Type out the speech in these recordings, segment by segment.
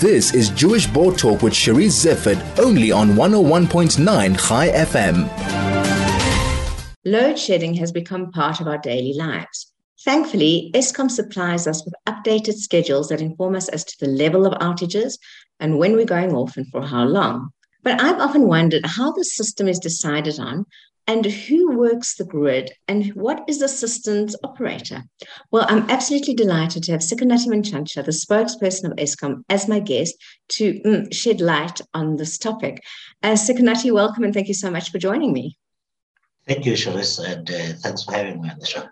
This is Jewish Board Talk with Charisse Zeifert, only on 101.9 ChaiFM. Load shedding has become part of our daily lives. Thankfully, Eskom supplies us with updated schedules that inform us as to the level of outages and when we're going off and for how long. But I've often wondered how the system is decided on and who works the grid and what is the system's operator? Well, I'm absolutely delighted to have Sikonathi Mantshantsha, the spokesperson of Eskom, as my guest to mm, shed light on this topic. Uh, welcome and thank you so much for joining me. Thank you, Charisse, and uh, thanks for having me on the show.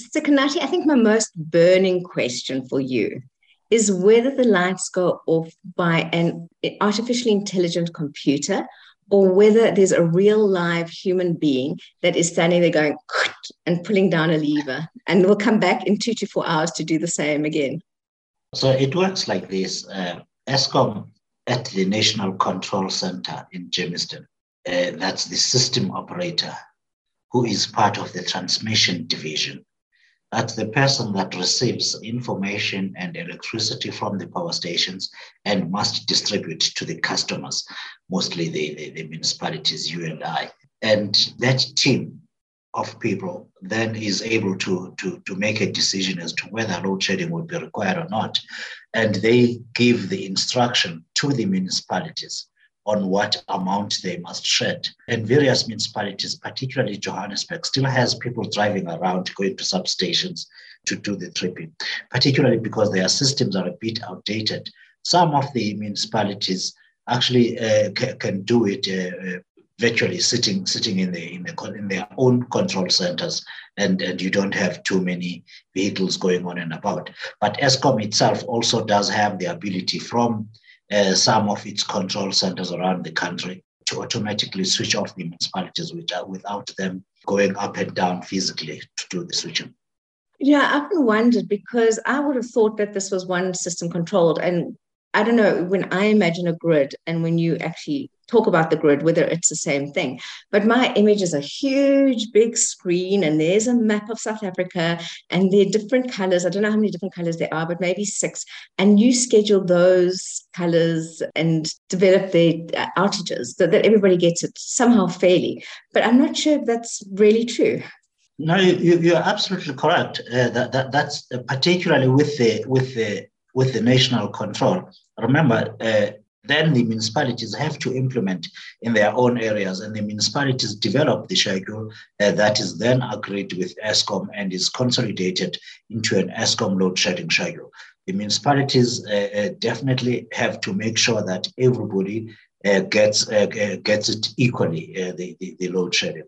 Sikonathi, I think my most burning question for you is whether the lights go off by an artificially intelligent computer or whether there's a real live human being that is standing there going and pulling down a lever and will come back in two to four hours to do the same again. So it works like this. Uh, Eskom at the National Control Center in Germiston, uh, that's the system operator who is part of the transmission division that's the person that receives information and electricity from the power stations and must distribute to the customers, mostly the, the, the municipalities, you and I. And that team of people then is able to, to, to make a decision as to whether load shedding will be required or not. And they give the instruction to the municipalities on what amount they must shed. And various municipalities, particularly Johannesburg, still has people driving around going to substations to do the tripping, particularly because their systems are a bit outdated. Some of the municipalities actually uh, can do it uh, uh virtually sitting sitting in the in the in their own control centers and and you don't have too many vehicles going on and about but eskom itself also does have the ability from uh, some of its control centers around the country to automatically switch off the municipalities without them going up and down physically to do the switching. Yeah, I've often wondered because I would have thought that this was one system controlled. And I don't know, when I imagine a grid and when you actually talk about the grid, whether it's the same thing. But my image is a huge, big screen, and there's a map of South Africa, and there are different colors. I don't know how many different colors there are, but maybe six. And you schedule those colors and develop the uh, outages so that everybody gets it somehow fairly. But I'm not sure if that's really true. No, you, are absolutely correct. Uh, that, that that's particularly with the with the with the national control. Remember, uh, then the municipalities have to implement in their own areas, and the municipalities develop the schedule uh, that is then agreed with Eskom and is consolidated into an Eskom load shedding schedule. The municipalities uh, uh, definitely have to make sure that everybody uh, gets uh, uh, gets it equally the, the, the load shedding.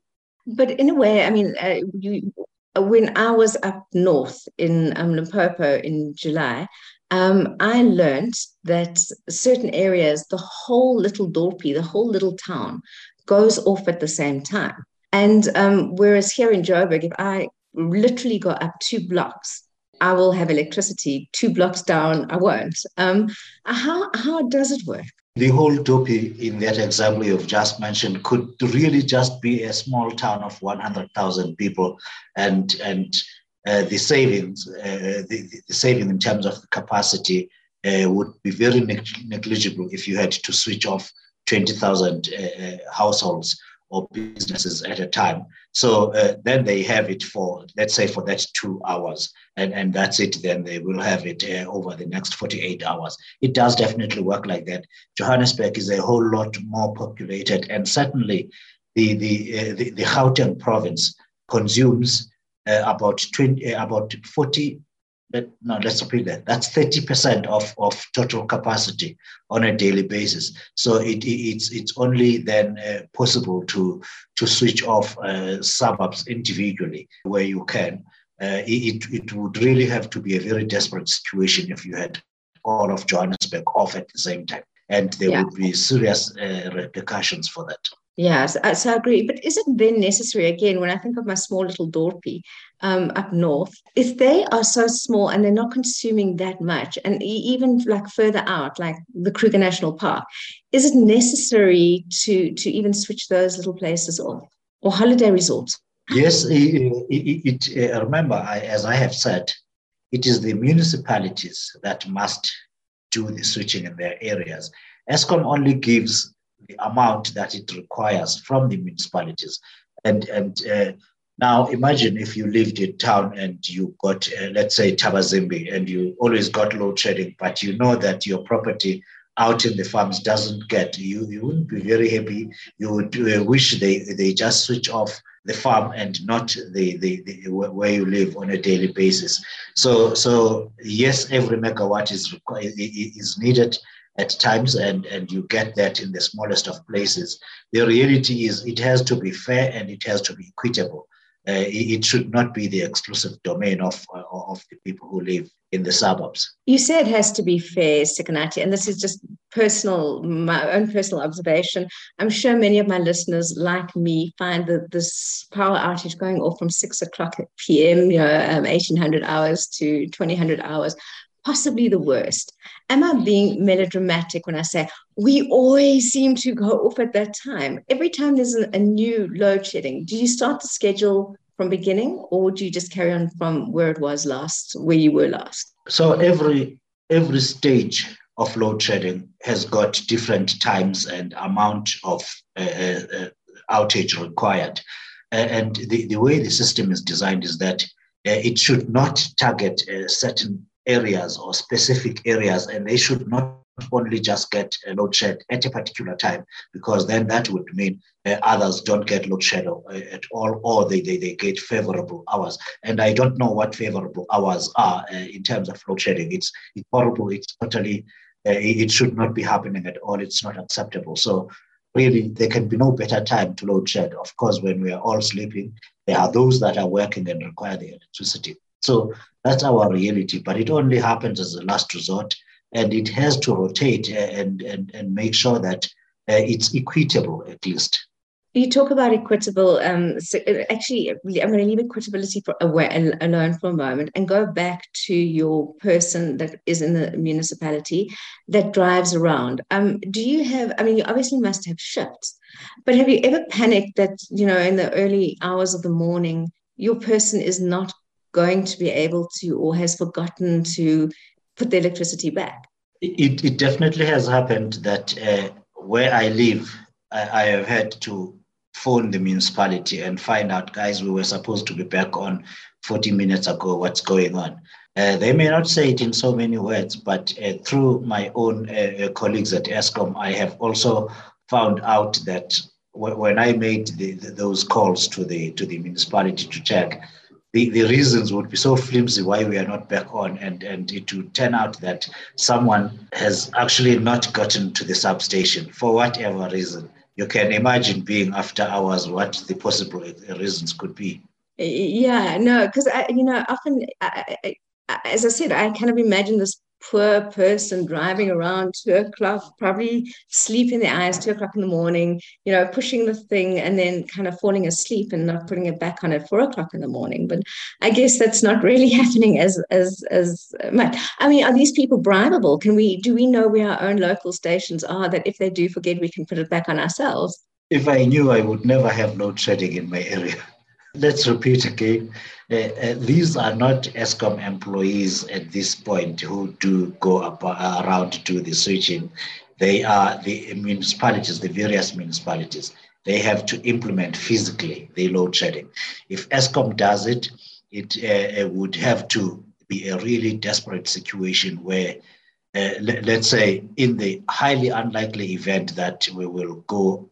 But in a way, I mean, you, when I was up north in um, Limpopo in July, um, I learned that certain areas, the whole little dorpie, the whole little town goes off at the same time. And um, whereas here in Joburg, if I literally go up two blocks, I will have electricity. Two blocks down, I won't. Um, how, how does it work? The whole Dorpie in that example you've just mentioned could really just be a small town of 100,000 people and, and the savings, uh, the, the, saving in terms of the capacity uh, would be very negligible if you had to switch off 20,000 households or businesses at a time. So uh, then they have it for, let's say, for that two hours, and, and that's it. Then they will have it uh, over the next 48 hours. It does definitely work like that. Johannesburg is a whole lot more populated, and certainly the, the, uh, the, the Gauteng province consumes uh, about 20, uh, about 40, no, let's repeat that. That's 30% of, of total capacity on a daily basis. So it, it's, it's only then uh, possible to, to switch off uh, suburbs individually where you can. Uh, it, it would really have to be a very desperate situation if you had all of Johannesburg off at the same time. And there yeah. would be serious uh, repercussions for that. Yes, so I agree. But is it then necessary, again, when I think of my small little Dorpie um, up north, if they are so small and they're not consuming that much, and even like further out, like the Kruger National Park, is it necessary to, to even switch those little places off or holiday resorts? Yes, it, it, it, uh, remember, I, as I have said, it is the municipalities that must do the switching in their areas. Eskom only gives the amount that it requires from the municipalities. And, and uh, now imagine if you lived in town and you got, uh, let's say, Thabazimbi, and you always got load shedding, but you know that your property out in the farms doesn't get, you, you wouldn't be very happy. You would uh, wish they, they just switch off the farm and not the, the, the, where you live on a daily basis. So so yes, every megawatt is is needed at times, and and you get that in the smallest of places. The reality is it has to be fair and it has to be equitable uh, it should not be the exclusive domain of, uh, of the people who live in the suburbs. You say it has to be fair, Sikonathi, and this is just personal, my own personal observation. I'm sure many of my listeners, like me, find that this power outage going off from six o'clock p.m., you know, um, 1800 hours to 2000 hours, possibly the worst. Am I being melodramatic when I say we always seem to go off at that time? Every time there's a, new load shedding, do you start the schedule from beginning or do you just carry on from where it was last, where you were last? So every every stage of load shedding has got different times and amount of uh, uh, uh outage required. and the, the way the system is designed is that uh, it should not target a certain areas or specific areas, and they should not only just get a load shed at a particular time, because then that would mean uh, others don't get load shed uh, at all, or they, they, they get favorable hours. And I don't know what favorable hours are uh, in terms of load shedding. It's, it's horrible. It's totally, uh, it should not be happening at all. It's not acceptable. So really, there can be no better time to load shed. Of course, when we are all sleeping, there are those that are working and require the electricity. So that's our reality, but it only happens as a last resort, and it has to rotate and and, and make sure that uh, it's equitable at least. You talk about equitable. Um, so uh, actually, I'm going to leave equitability for away, alone for a moment and go back to your person that is in the municipality that drives around. Um, do you have? I mean, you obviously must have shifts, but have you ever panicked that you know in the early hours of the morning your person is not going to be able to or has forgotten to put the electricity back? It, it definitely has happened that uh, where I live, I, I, have had to phone the municipality and find out, guys, we were supposed to be back on 40 minutes ago. What's going on? Uh, they may not say it in so many words, but uh, through my own uh, uh, colleagues at Eskom, I have also found out that when I made the, the, those calls to the to the municipality to check, the, the reasons would be so flimsy why we are not back on and, and it would turn out that someone has actually not gotten to the substation for whatever reason. You can imagine being after hours what the possible reasons could be. Yeah, no, because you know, often, I, I, as I said, I kind of imagine this poor person driving around two o'clock, probably sleep in the eyes, two o'clock in the morning, you know, pushing the thing and then kind of falling asleep and not putting it back on at four o'clock in the morning. But I guess that's not really happening as as as much. I mean, are these people bribable? Can we do we know where our own local stations are that if they do forget, we can put it back on ourselves? If I knew, I would never have load shedding in my area. Let's repeat again. Uh, uh, these are not Eskom employees at this point who do go up, uh, around to the switching. They are the municipalities, the various municipalities. They have to implement physically the load shedding. If Eskom does it, it uh, would have to be a really desperate situation where, uh, let, let's say, in the highly unlikely event that we will go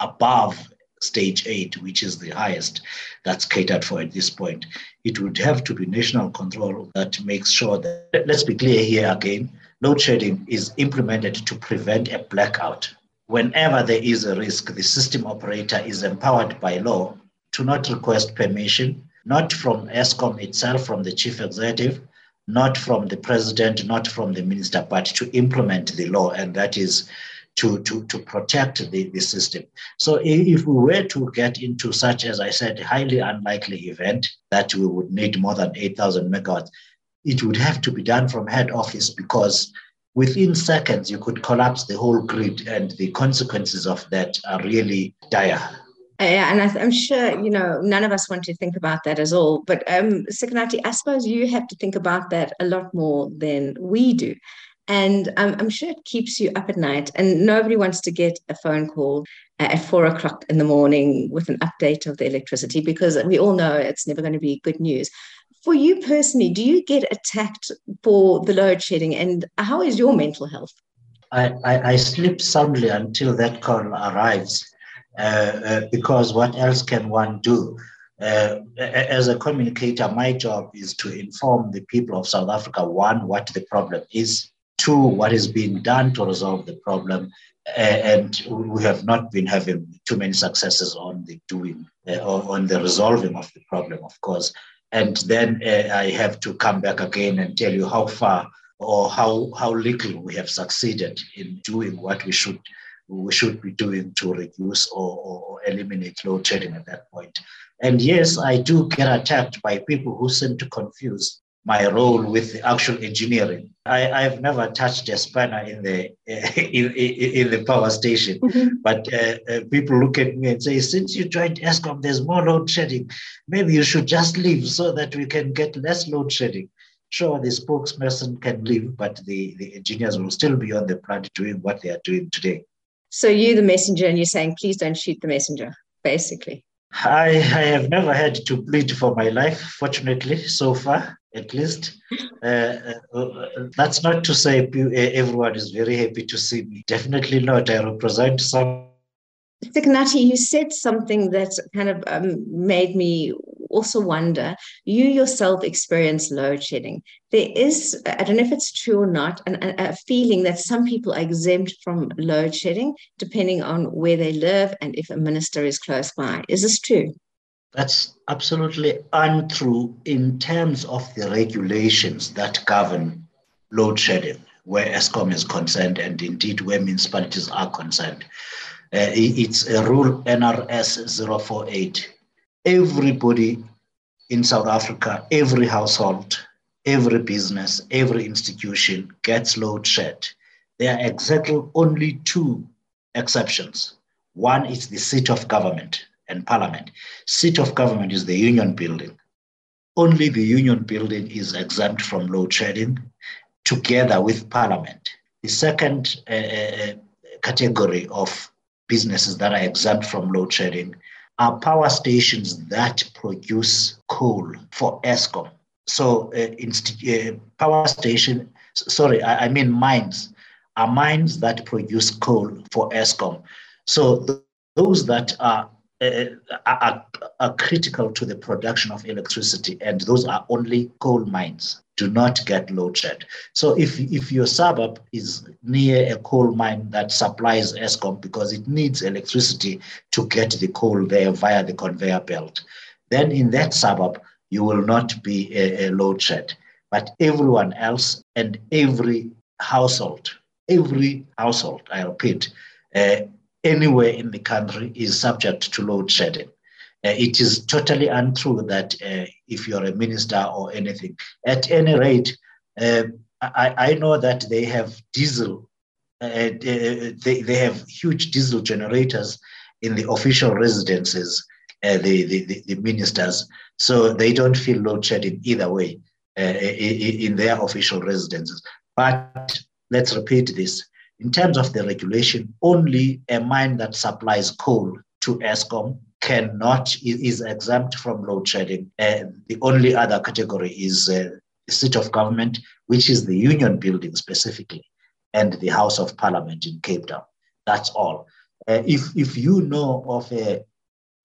above stage eight, which is the highest that's catered for at this point. It would have to be national control that makes sure that, let's be clear here again, load shedding is implemented to prevent a blackout. Whenever there is a risk, the system operator is empowered by law to not request permission, not from Eskom itself, from the chief executive, not from the president, not from the minister, but to implement the law. And that is to, to, to protect the, the system. So if we were to get into such, as I said, highly unlikely event that we would need more than 8,000 megawatts, it would have to be done from head office because within seconds you could collapse the whole grid and the consequences of that are really dire. Yeah, and I am sure you know none of us want to think about that at all. But um, I suppose you have to think about that a lot more than we do. And um, I'm sure it keeps you up at night. And nobody wants to get a phone call at four o'clock in the morning with an update of the electricity because we all know it's never going to be good news. For you personally, do you get attacked for the load shedding? And how is your mental health? I, I, I sleep soundly until that call arrives uh, uh, because what else can one do? Uh, as a communicator, my job is to inform the people of South Africa one, what the problem is, two, what is being done to resolve the problem. Uh, and we have not been having too many successes on the doing uh, or on the resolving of the problem, of course. And then uh, I have to come back again and tell you how far or how, how little we have succeeded in doing what we should we should be doing to reduce or, or eliminate load shedding at that point. And yes, I do get attacked by people who seem to confuse my role with the actual engineering. I, have never touched a spanner in the in, in, the power station, mm-hmm. but uh, uh, people look at me and say, since you joined Eskom, there's more load shedding. Maybe you should just leave so that we can get less load shedding. Sure, the spokesperson can leave, but the, the engineers will still be on the plant doing what they are doing today. So you, the messenger, and you're saying, please don't shoot the messenger, basically. I, I have never had to plead for my life, fortunately, so far, at least. Uh, uh, that's not to say everyone is very happy to see me. Definitely not. I represent some. Sikonathi, you said something that kind of um, made me also wonder you yourself experience load shedding. There is, I don't know if it's true or not, an, a feeling that some people are exempt from load shedding depending on where they live and if a minister is close by. Is this true? That's absolutely untrue in terms of the regulations that govern load shedding, where Eskom is concerned, and indeed where municipalities are concerned. Uh, it's a rule NRS 048 everybody in South Africa, every household, every business, every institution gets load shed. There are exactly only two exceptions. One is the seat of government and parliament. Seat of government is the union building. Only the union building is exempt from load shedding together with parliament. The second uh, uh category of businesses that are exempt from load shedding are power stations that produce coal for Eskom. So, uh, inst- uh, power station, sorry, I, I, mean mines, are mines that produce coal for Eskom. So, th- those that are, are, are critical to the production of electricity, and those are only coal mines do not get load shed. So if, if your suburb is near a coal mine that supplies Eskom because it needs electricity to get the coal there via the conveyor belt, then in that suburb, you will not be a, a load shed. But everyone else and every household, every household, I repeat, uh, anywhere in the country is subject to load shedding. Uh, it is totally untrue that uh, if you're a minister or anything, at any rate, um, I, I, know that they have diesel, uh, uh, they, they have huge diesel generators in the official residences, uh, the, the, the, ministers, so they don't feel load shedding either way uh, in their official residences. But let's repeat this. In terms of the regulation, only a mine that supplies coal to Eskom cannot is exempt from load shedding. And the only other category is uh, the seat of government, which is the union building specifically, and the House of Parliament in Cape Town. That's all. Uh, if if you know of a,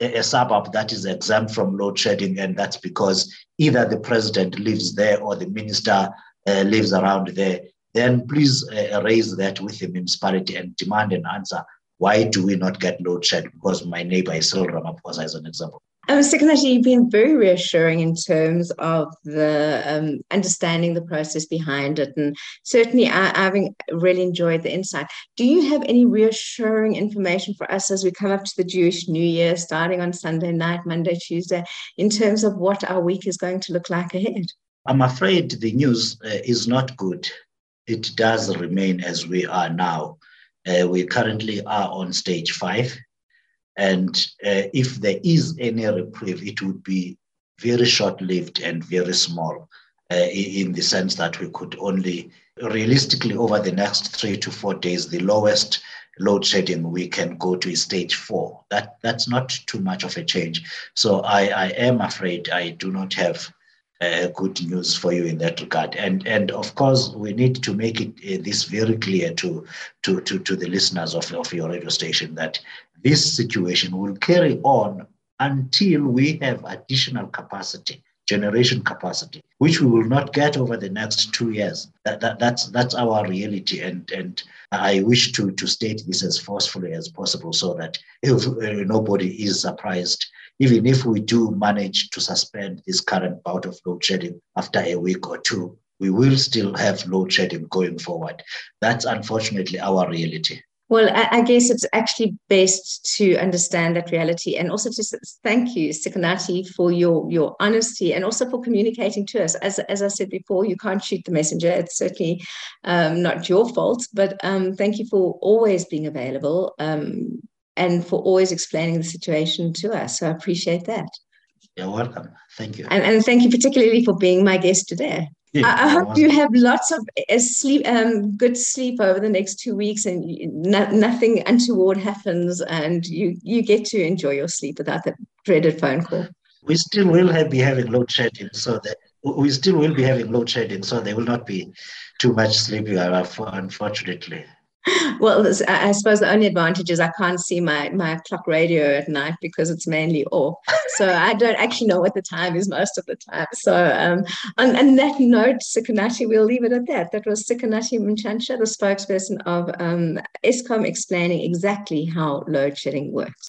a, a suburb that is exempt from load shedding, and that's because either the president lives there or the minister uh, lives around there, then please uh, raise that with the municipality and demand an answer why do we not get load shed? Because my neighbor is Cyril Ramaphosa as an example. Um, secondly, you've been very reassuring in terms of the um, understanding the process behind it, and certainly I, have really enjoyed the insight. Do you have any reassuring information for us as we come up to the Jewish New Year, starting on Sunday night, Monday, Tuesday, in terms of what our week is going to look like ahead? I'm afraid the news uh, is not good. It does remain as we are now. Uh, we currently are on stage five. And uh, if there is any reprieve, it would be very short lived and very small. uh, in the sense that we could only realistically over the next three to four days, the lowest load shedding, we can go to is stage four. That that's not too much of a change. So I, I am afraid I do not have uh, good news for you in that regard. And and of course we need to make it uh, this very clear to, to to to the listeners of, of your radio station that this situation will carry on until we have additional capacity generation capacity, which we will not get over the next two years. That, that, that's that's our reality, and and I wish to to state this as forcefully as possible, so that if uh, nobody is surprised, even if we do manage to suspend this current bout of load shedding after a week or two, we will still have load shedding going forward. That's unfortunately our reality. Well, I, I, guess it's actually best to understand that reality and also to thank you, Sikonathi, for your, your honesty and also for communicating to us. As, as I said before, you can't shoot the messenger. It's certainly um, not your fault, but um, thank you for always being available um, and for always explaining the situation to us. So I appreciate that. You're welcome. Thank you. And, and thank you particularly for being my guest today. I, I hope you have lots of uh, sleep, um, good sleep over the next two weeks, and no, nothing untoward happens, and you you get to enjoy your sleep without that dreaded phone call. We still will have, be having load shedding, so that we still will be having load shedding, so there will not be too much sleeping, uh, unfortunately well, I suppose the only advantage is I can't see my, my clock radio at night because it's mainly off. So I don't actually know what the time is most of the time. So um, on, on that note, Sikonathi, we'll leave it at that. That was Sikonathi Mantshantsha, the spokesperson of um, Eskom, explaining exactly how load shedding works.